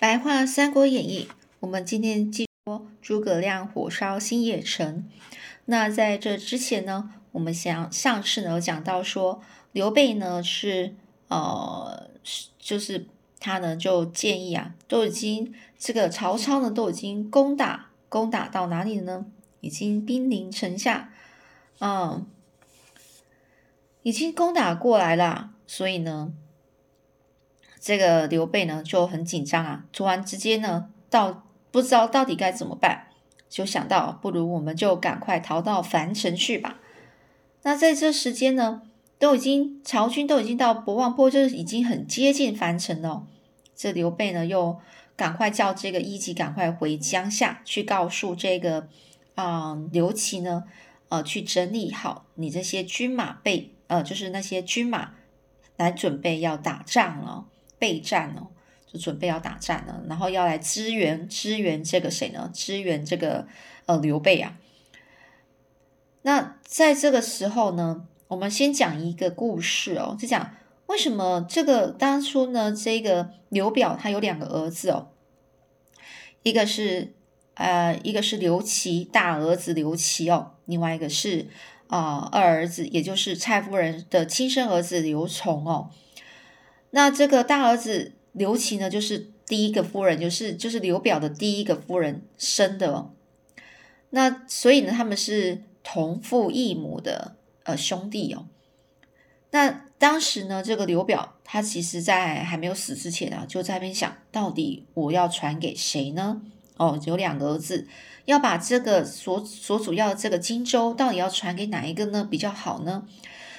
白话《三国演义》，我们今天继续说诸葛亮火烧新野城。那在这之前呢，我们想上次呢有讲到说，刘备呢是呃，就是他呢就建议啊，都已经这个曹操呢都已经攻打攻打到哪里了呢？已经兵临城下，嗯，已经攻打过来了，所以呢。这个刘备呢就很紧张啊，突然之间呢，到不知道到底该怎么办，就想到不如我们就赶快逃到樊城去吧。那在这时间呢，都已经曹军都已经到博望坡，就是已经很接近樊城了。这刘备呢又赶快叫这个一级赶快回江夏去告诉这个啊刘琦呢，呃，去整理好你这些军马备，呃，就是那些军马来准备要打仗了。备战哦，就准备要打战了，然后要来支援支援这个谁呢？支援这个呃刘备啊。那在这个时候呢，我们先讲一个故事哦，就讲为什么这个当初呢，这个刘表他有两个儿子哦，一个是呃一个是刘琦大儿子刘琦哦，另外一个是啊二儿子，也就是蔡夫人的亲生儿子刘琮哦。那这个大儿子刘琦呢，就是第一个夫人，就是就是刘表的第一个夫人生的哦。那所以呢，他们是同父异母的呃兄弟哦。那当时呢，这个刘表他其实在还没有死之前啊，就在那边想到底我要传给谁呢？哦，有两个儿子，要把这个所所主要的这个荆州到底要传给哪一个呢比较好呢？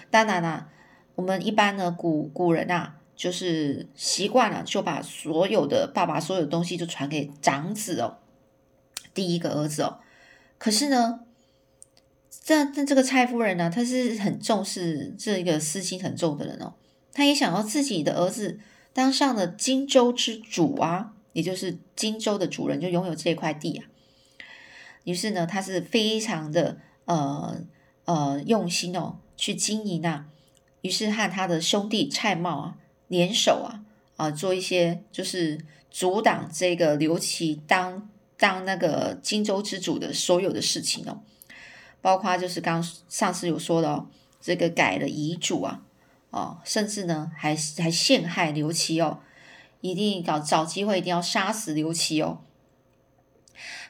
当然啦，我们一般呢古古人啊。就是习惯了，就把所有的爸爸所有东西就传给长子哦，第一个儿子哦。可是呢，这这这个蔡夫人呢，她是很重视这个私心很重的人哦，她也想要自己的儿子当上了荆州之主啊，也就是荆州的主人，就拥有这块地啊。于是呢，他是非常的呃呃用心哦去经营啊，于是和他的兄弟蔡瑁啊。联手啊啊，做一些就是阻挡这个刘琦当当那个荆州之主的所有的事情哦，包括就是刚上次有说的哦，这个改了遗嘱啊，哦，甚至呢还还陷害刘琦哦，一定搞找机会一定要杀死刘琦哦。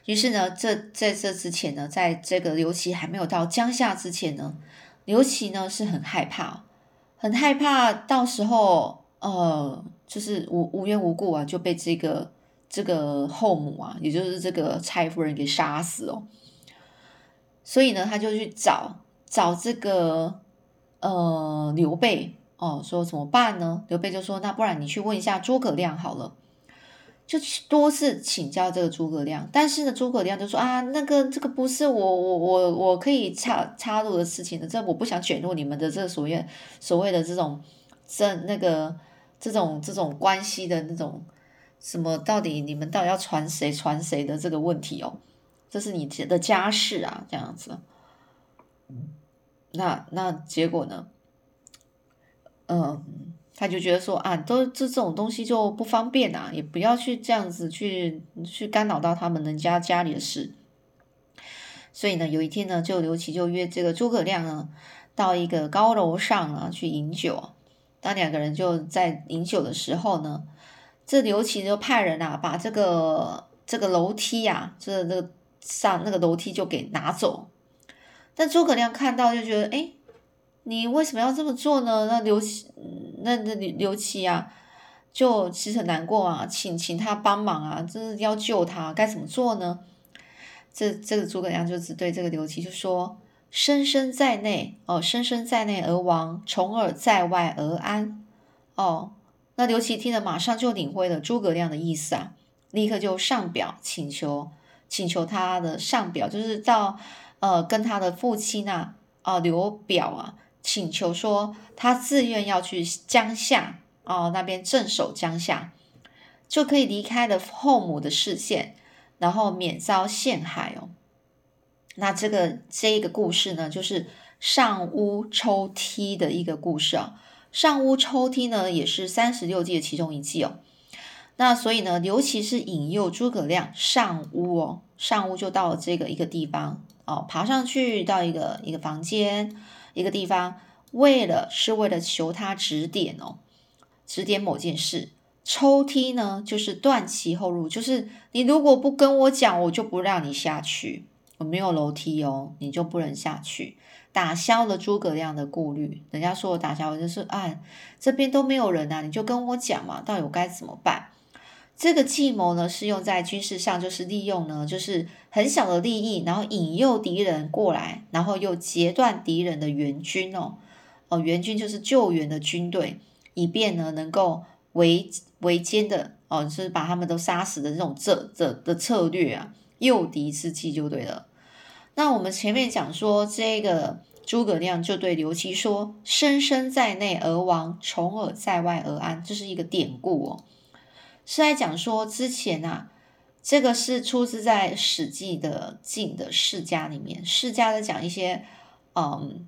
于是呢，这在这之前呢，在这个刘琦还没有到江夏之前呢，刘琦呢是很害怕，很害怕到时候。呃，就是无无缘无故啊，就被这个这个后母啊，也就是这个蔡夫人给杀死哦。所以呢，他就去找找这个呃刘备哦，说怎么办呢？刘备就说：“那不然你去问一下诸葛亮好了。”就多次请教这个诸葛亮，但是呢，诸葛亮就说：“啊，那个这个不是我我我我可以插插入的事情的，这我不想卷入你们的这所谓所谓的这种这那个。”这种这种关系的那种什么，到底你们到底要传谁传谁的这个问题哦，这是你的家事啊，这样子。那那结果呢？嗯，他就觉得说啊，都这这种东西就不方便啊，也不要去这样子去去干扰到他们人家家里的事。所以呢，有一天呢，就刘琦就约这个诸葛亮呢，到一个高楼上啊去饮酒。当两个人就在饮酒的时候呢，这刘琦就派人啊，把这个这个楼梯呀，这这个上那个楼梯就给拿走。但诸葛亮看到就觉得，哎，你为什么要这么做呢？那刘琦，那那刘刘琦啊，就其实很难过啊，请请他帮忙啊，这是要救他，该怎么做呢？这这个诸葛亮就只对这个刘琦就说。生生在内哦，生生在内而亡，重耳在外而安哦。那刘琦听了，马上就领会了诸葛亮的意思啊，立刻就上表请求，请求他的上表，就是到呃跟他的父亲啊，啊刘表啊，请求说他自愿要去江夏哦那边镇守江夏，就可以离开了后母的视线，然后免遭陷害哦。那这个这个故事呢，就是上屋抽梯的一个故事啊。上屋抽梯呢，也是三十六计的其中一计哦。那所以呢，尤其是引诱诸葛亮上屋哦，上屋就到这个一个地方哦，爬上去到一个一个房间一个地方，为了是为了求他指点哦，指点某件事。抽梯呢，就是断其后路，就是你如果不跟我讲，我就不让你下去。没有楼梯哦，你就不能下去。打消了诸葛亮的顾虑，人家说我打消我就是啊，这边都没有人啊，你就跟我讲嘛，到底我该怎么办？这个计谋呢，是用在军事上，就是利用呢，就是很小的利益，然后引诱敌人过来，然后又截断敌人的援军哦，哦，援军就是救援的军队，以便呢能够围围歼的哦，就是把他们都杀死的这种这这的策略啊，诱敌之计就对了。那我们前面讲说，这个诸葛亮就对刘琦说：“生生在内而亡，重耳在外而安。”这是一个典故哦，是在讲说之前啊，这个是出自在《史记》的《晋的世家》里面，世家在讲一些，嗯，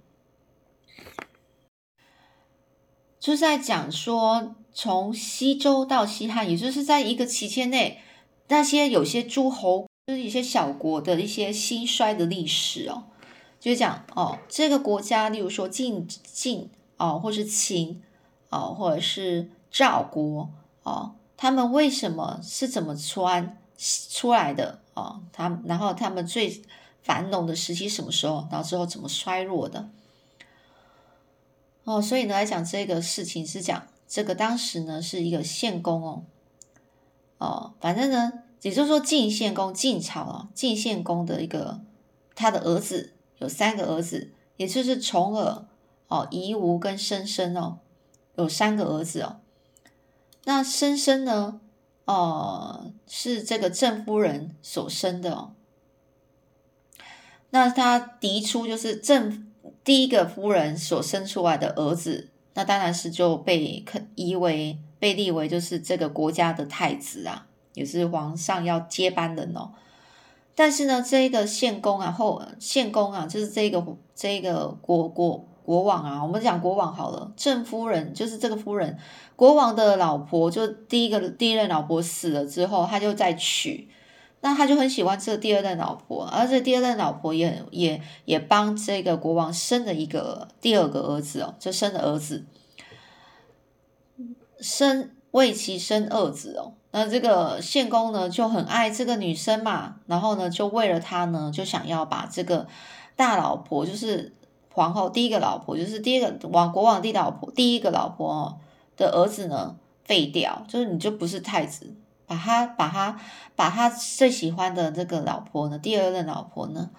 就是在讲说从西周到西汉，也就是在一个期间内，那些有些诸侯。就是一些小国的一些兴衰的历史哦，就是讲哦，这个国家，例如说晋晋哦，或是秦哦，或者是赵国哦，他们为什么是怎么穿出来的哦？他然后他们最繁荣的时期什么时候？然后之后怎么衰弱的？哦，所以呢来讲这个事情是讲这个当时呢是一个献公哦，哦，反正呢。也就是说，晋献公晋朝啊，晋献公的一个他的儿子有三个儿子，也就是重耳哦、夷吾跟申生哦，有三个儿子哦。那申生呢，哦，是这个郑夫人所生的哦。那他嫡出就是郑第一个夫人所生出来的儿子，那当然是就被肯夷为被立为就是这个国家的太子啊。也是皇上要接班人哦，但是呢，这个献公啊，后献公啊，就是这个这个国国国王啊，我们讲国王好了，郑夫人就是这个夫人，国王的老婆，就第一个第一任老婆死了之后，他就再娶，那他就很喜欢这个第二任老婆，而且第二任老婆也也也帮这个国王生了一个第二个儿子哦，就生了儿子，生为其生二子哦。那这个献公呢就很爱这个女生嘛，然后呢就为了她呢就想要把这个大老婆，就是皇后第一个老婆，就是第一个王国王的老婆，第一个老婆哦的儿子呢废掉，就是你就不是太子，把他把他把他最喜欢的这个老婆呢，第二任老婆呢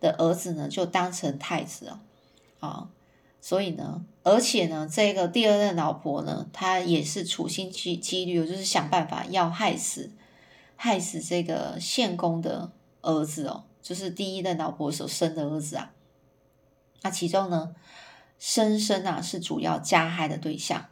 的儿子呢就当成太子哦，啊。所以呢，而且呢，这个第二任老婆呢，她也是处心积积虑，就是想办法要害死，害死这个献公的儿子哦，就是第一任老婆所生的儿子啊。那其中呢，申生啊是主要加害的对象。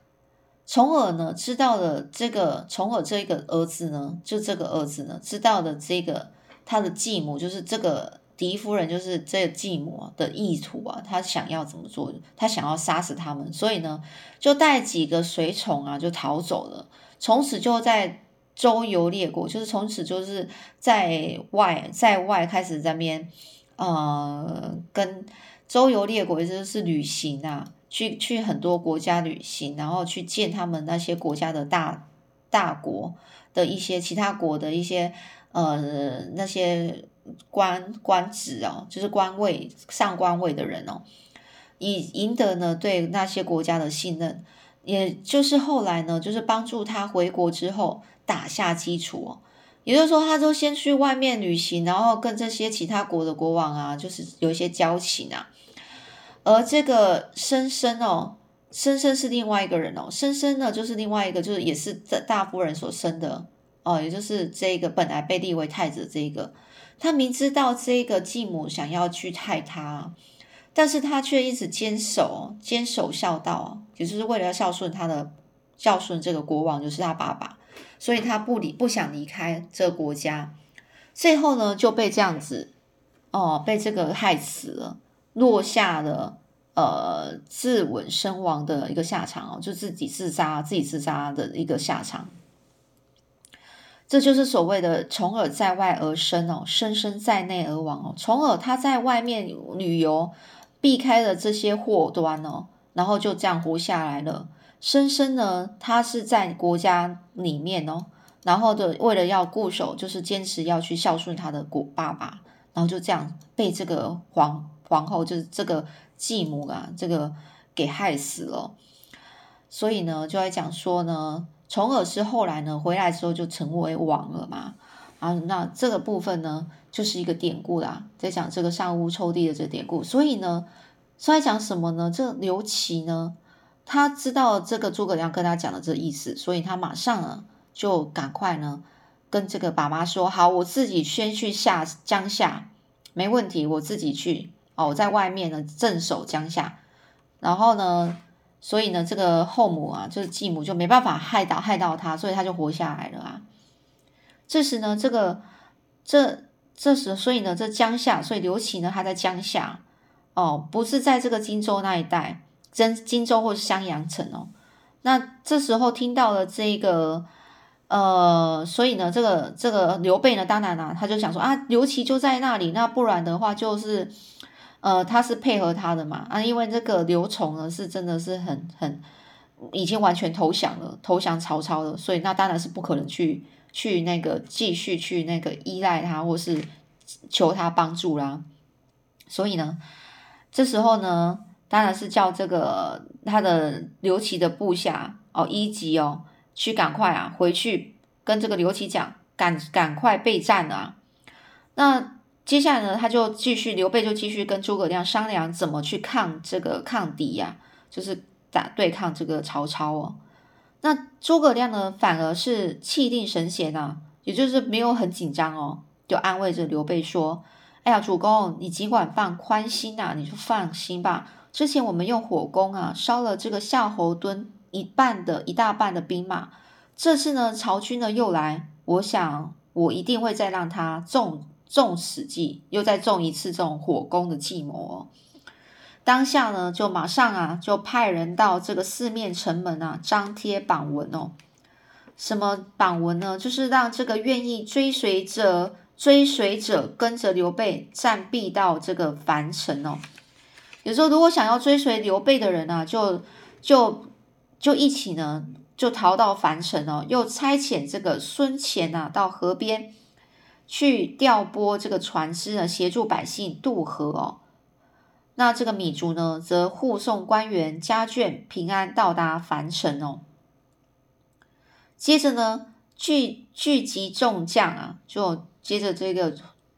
重耳呢知道了这个重耳这个儿子呢，就这个儿子呢知道了这个他的继母就是这个。狄夫人就是这继母的意图啊，她想要怎么做？她想要杀死他们，所以呢，就带几个随从啊，就逃走了。从此就在周游列国，就是从此就是在外在外开始在边，呃，跟周游列国，也就是旅行啊，去去很多国家旅行，然后去见他们那些国家的大大国的一些其他国的一些呃那些。官官职哦，就是官位上官位的人哦，以赢得呢对那些国家的信任，也就是后来呢，就是帮助他回国之后打下基础哦。也就是说，他都先去外面旅行，然后跟这些其他国的国王啊，就是有一些交情啊。而这个申生哦，申生是另外一个人哦，申生呢就是另外一个，就是也是这大夫人所生的哦，也就是这个本来被立为太子这个。他明知道这个继母想要去害他，但是他却一直坚守坚守孝道，也就是为了要孝顺他的孝顺这个国王，就是他爸爸，所以他不离不想离开这个国家，最后呢就被这样子哦被这个害死了，落下了呃自刎身亡的一个下场哦，就自己自杀自己自杀的一个下场。这就是所谓的虫儿在外而生哦，生生在内而亡哦。虫儿他在外面旅游，避开了这些祸端哦，然后就这样活下来了。生生呢，他是在国家里面哦，然后的为了要固守，就是坚持要去孝顺他的国爸爸，然后就这样被这个皇皇后，就是这个继母啊，这个给害死了。所以呢，就在讲说呢。重耳是后来呢回来之后就成为王了嘛，啊，那这个部分呢就是一个典故啦，在讲这个上屋抽地的这个典故。所以呢，是在讲什么呢？这刘琦呢，他知道这个诸葛亮跟他讲的这意思，所以他马上呢就赶快呢跟这个爸妈说：“好，我自己先去下江夏，没问题，我自己去哦，在外面呢镇守江夏，然后呢。”所以呢，这个后母啊，就是继母，就没办法害到害到他，所以他就活下来了啊。这时呢，这个这这时，所以呢，这江夏，所以刘琦呢，他在江夏哦，不是在这个荆州那一带，真荆州或是襄阳城哦。那这时候听到了这个呃，所以呢，这个这个刘备呢，当然啦，他就想说啊，刘琦就在那里，那不然的话就是。呃，他是配合他的嘛啊，因为这个刘琮呢是真的是很很已经完全投降了，投降曹操了，所以那当然是不可能去去那个继续去那个依赖他或是求他帮助啦。所以呢，这时候呢，当然是叫这个他的刘琦的部下哦一级哦去赶快啊回去跟这个刘琦讲，赶赶快备战啊，那。接下来呢，他就继续，刘备就继续跟诸葛亮商量怎么去抗这个抗敌呀，就是打对抗这个曹操哦。那诸葛亮呢，反而是气定神闲啊，也就是没有很紧张哦，就安慰着刘备说：“哎呀，主公，你尽管放宽心呐，你就放心吧。之前我们用火攻啊，烧了这个夏侯惇一半的一大半的兵马，这次呢，曹军呢又来，我想我一定会再让他中。”中此计，又再中一次这种火攻的计谋哦。当下呢，就马上啊，就派人到这个四面城门啊，张贴榜文哦。什么榜文呢？就是让这个愿意追随者、追随者跟着刘备暂避到这个樊城哦。有时候如果想要追随刘备的人呢，就就就一起呢，就逃到樊城哦。又差遣这个孙乾啊，到河边。去调拨这个船只呢，协助百姓渡河哦。那这个米族呢，则护送官员家眷平安到达樊城哦。接着呢，聚聚集众将啊，就接着这个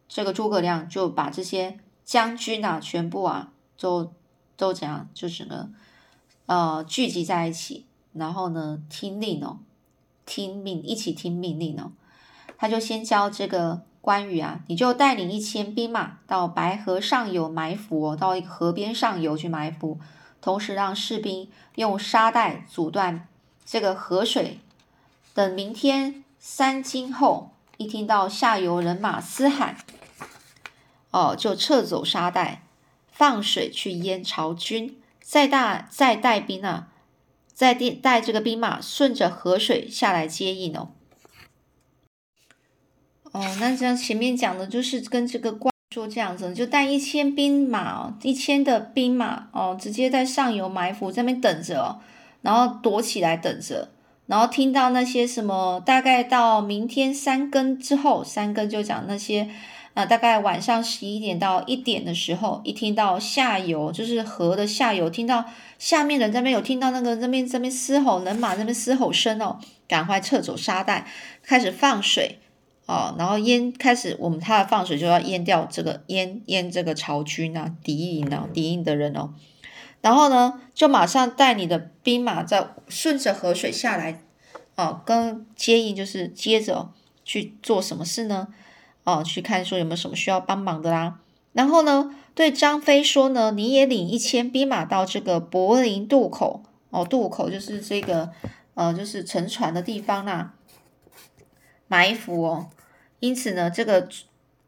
这个诸葛亮就把这些将军啊，全部啊，都都怎样，就整个呃聚集在一起，然后呢听令哦，听命一起听命令哦。他就先教这个关羽啊，你就带领一千兵马到白河上游埋伏，到一个河边上游去埋伏，同时让士兵用沙袋阻断这个河水。等明天三更后，一听到下游人马嘶喊，哦，就撤走沙袋，放水去淹曹军，再大再带兵啊，再带这个兵马顺着河水下来接应哦。哦，那这样前面讲的就是跟这个关说这样子，就带一千兵马，一千的兵马哦，直接在上游埋伏，在那边等着，然后躲起来等着，然后听到那些什么，大概到明天三更之后，三更就讲那些啊，大概晚上十一点到一点的时候，一听到下游就是河的下游，听到下面的那边有听到那个那边这边嘶吼，人马那边嘶吼声哦，赶快撤走沙袋，开始放水。哦，然后淹开始，我们他的放水就要淹掉这个淹淹这个曹军啊，敌营啊，敌营的人哦。然后呢，就马上带你的兵马在顺着河水下来，哦，跟接应就是接着去做什么事呢？哦，去看说有没有什么需要帮忙的啦。然后呢，对张飞说呢，你也领一千兵马到这个柏林渡口，哦，渡口就是这个呃，就是乘船的地方啦，埋伏哦。因此呢，这个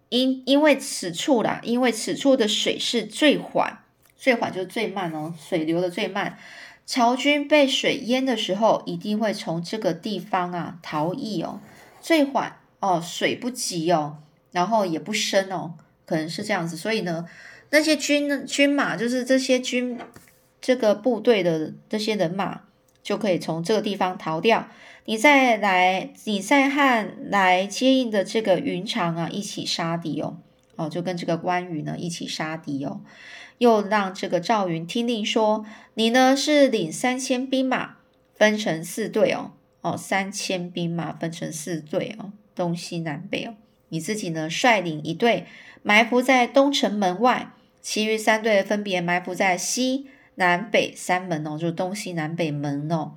因因为此处啦，因为此处的水是最缓，最缓就是最慢哦，水流的最慢。曹军被水淹的时候，一定会从这个地方啊逃逸哦。最缓哦，水不急哦，然后也不深哦，可能是这样子。所以呢，那些军军马就是这些军这个部队的这些人马就可以从这个地方逃掉。你再来，你再和来接应的这个云长啊一起杀敌哦，哦，就跟这个关羽呢一起杀敌哦，又让这个赵云听令说，你呢是领三千兵马，分成四队哦，哦，三千兵马分成四队哦，东西南北哦，你自己呢率领一队埋伏在东城门外，其余三队分别埋伏在西南北三门哦，就是东西南北门哦。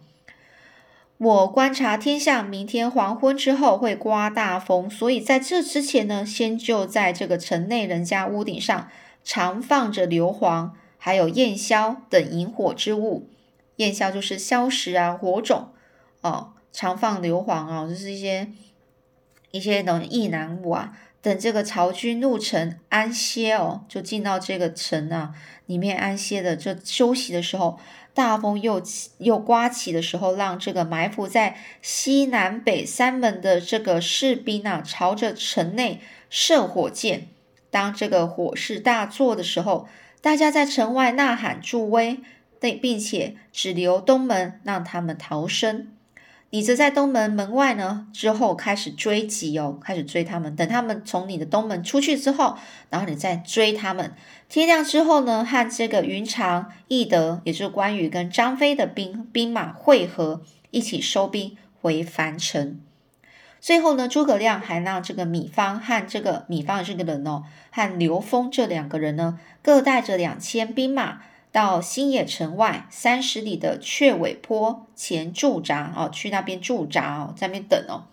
我观察天象，明天黄昏之后会刮大风，所以在这之前呢，先就在这个城内人家屋顶上常放着硫磺，还有焰硝等引火之物。焰硝就是硝石啊，火种哦，常放硫磺啊，就是一些一些那种易燃物啊。等这个曹军入城安歇哦，就进到这个城啊里面安歇的这休息的时候。大风又起又刮起的时候，让这个埋伏在西南北三门的这个士兵啊，朝着城内射火箭。当这个火势大作的时候，大家在城外呐喊助威，并并且只留东门让他们逃生。你则在东门门外呢，之后开始追击哦，开始追他们。等他们从你的东门出去之后，然后你再追他们。天亮之后呢，和这个云长、翼德，也就是关羽跟张飞的兵兵马会合，一起收兵回樊城。最后呢，诸葛亮还让这个米方和这个米方这个人哦，和刘封这两个人呢，各带着两千兵马。到新野城外三十里的雀尾坡前驻扎哦，去那边驻扎哦，在那边等哦。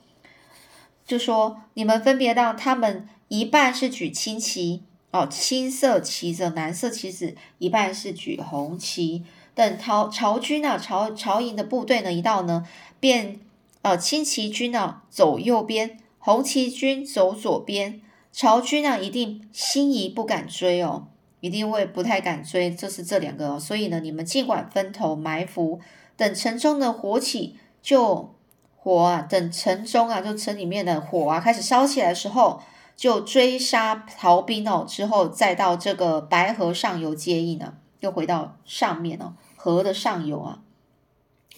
就说你们分别让他们一半是举青旗哦，青色旗子、蓝色旗子，一半是举红旗。等曹曹军呢，曹曹营的部队呢一到呢，便呃青旗军呢走右边，红旗军走左边。曹军呢一定心仪不敢追哦。一定会不太敢追，这是这两个哦，所以呢，你们尽管分头埋伏，等城中的火起就火啊，等城中啊，就城里面的火啊开始烧起来的时候，就追杀逃兵哦，之后再到这个白河上游接应呢，又回到上面哦，河的上游啊，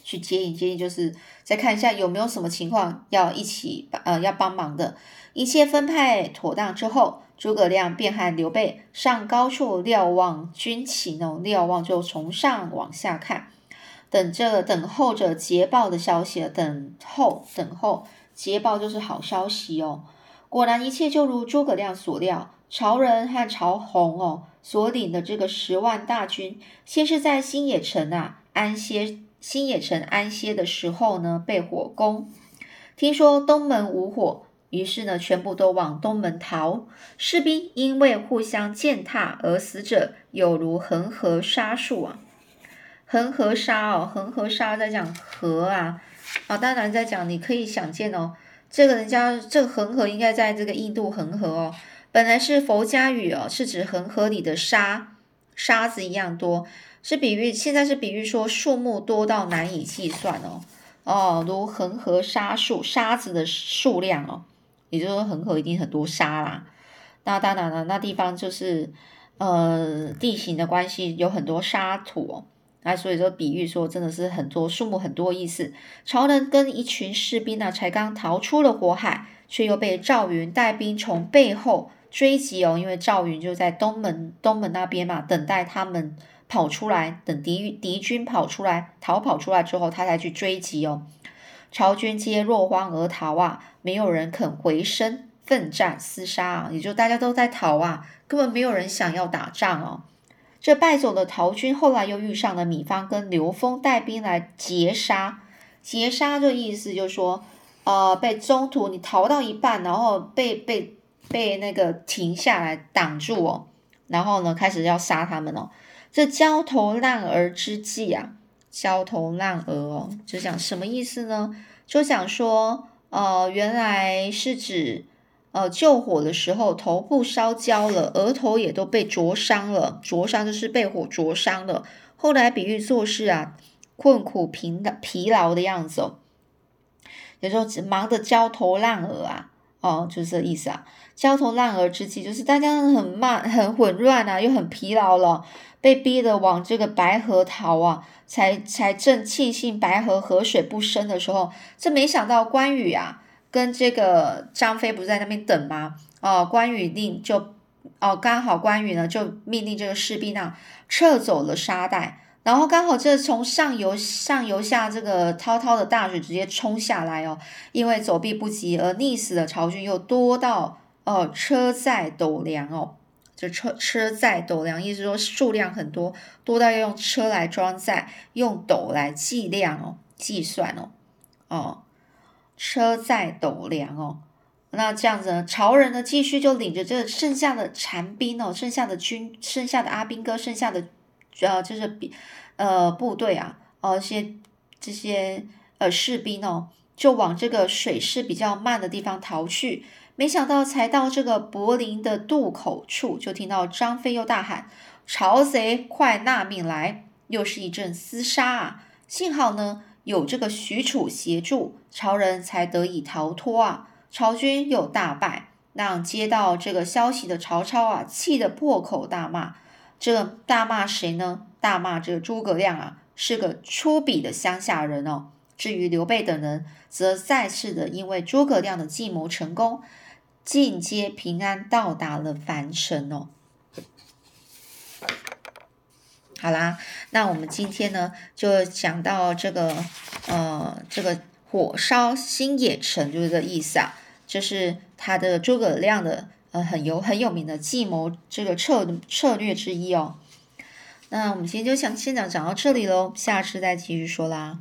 去接应接应，就是再看一下有没有什么情况要一起呃要帮忙的，一切分派妥当之后。诸葛亮便和刘备上高处瞭望军情哦，瞭望就从上往下看，等着等候着捷报的消息等候等候捷报就是好消息哦。果然一切就如诸葛亮所料，曹仁和曹洪哦所领的这个十万大军，先是在新野城啊安歇，新野城安歇的时候呢被火攻，听说东门无火。于是呢，全部都往东门逃。士兵因为互相践踏而死者，有如恒河沙数啊！恒河沙哦，恒河沙在讲河啊啊！当然在讲，你可以想见哦，这个人家这个恒河应该在这个印度恒河哦。本来是佛家语哦，是指恒河里的沙沙子一样多，是比喻。现在是比喻说数目多到难以计算哦哦，如恒河沙数，沙子的数量哦。也就是说，恒河一定很多沙啦。那当然了，那地方就是呃地形的关系，有很多沙土哦。那所以说，比喻说真的是很多树木很多意思。曹仁跟一群士兵呢，才刚逃出了火海，却又被赵云带兵从背后追击哦。因为赵云就在东门东门那边嘛，等待他们跑出来，等敌敌军跑出来逃跑出来之后，他才去追击哦。曹军皆落荒而逃啊！没有人肯回身奋战厮杀啊！也就大家都在逃啊，根本没有人想要打仗哦。这败走的曹军后来又遇上了米方跟刘封带兵来截杀。截杀这意思就是说，呃，被中途你逃到一半，然后被被被那个停下来挡住哦，然后呢开始要杀他们哦。这焦头烂额之际啊！焦头烂额哦，就讲什么意思呢？就讲说，呃，原来是指，呃，救火的时候头部烧焦了，额头也都被灼伤了，灼伤就是被火灼伤了。后来比喻做事啊，困苦疲疲劳的样子哦。有时候忙得焦头烂额啊，哦，就是这意思啊。焦头烂额之际，就是大家很慢、很混乱啊，又很疲劳了，被逼得往这个白河逃啊，才才正庆幸白河河水不深的时候，这没想到关羽啊，跟这个张飞不是在那边等吗？哦，关羽令就哦，刚好关羽呢就命令这个士兵啊撤走了沙袋。然后刚好这从上游上游下这个滔滔的大水直接冲下来哦，因为走避不及而溺死的曹军又多到哦车载斗量哦，就车车载斗量，意思说数量很多，多到要用车来装载，用斗来计量哦，计算哦，哦车载斗量哦，那这样子呢，曹人呢继续就领着这剩下的残兵哦，剩下的军，剩下的阿兵哥，剩下的。呃，就是比呃部队啊，呃些这些呃士兵哦，就往这个水势比较慢的地方逃去。没想到才到这个柏林的渡口处，就听到张飞又大喊：“曹贼快纳命来！”又是一阵厮杀啊！幸好呢有这个许褚协助，曹人才得以逃脱啊。曹军又大败，让接到这个消息的曹操啊，气得破口大骂。这大骂谁呢？大骂这个诸葛亮啊，是个粗鄙的乡下人哦。至于刘备等人，则再次的因为诸葛亮的计谋成功，进阶平安到达了樊城哦。好啦，那我们今天呢，就讲到这个呃，这个火烧新野城就是这意思啊，就是他的诸葛亮的。呃，很有很有名的计谋，这个策策略之一哦。那我们今天就想先讲讲到这里喽，下次再继续说啦。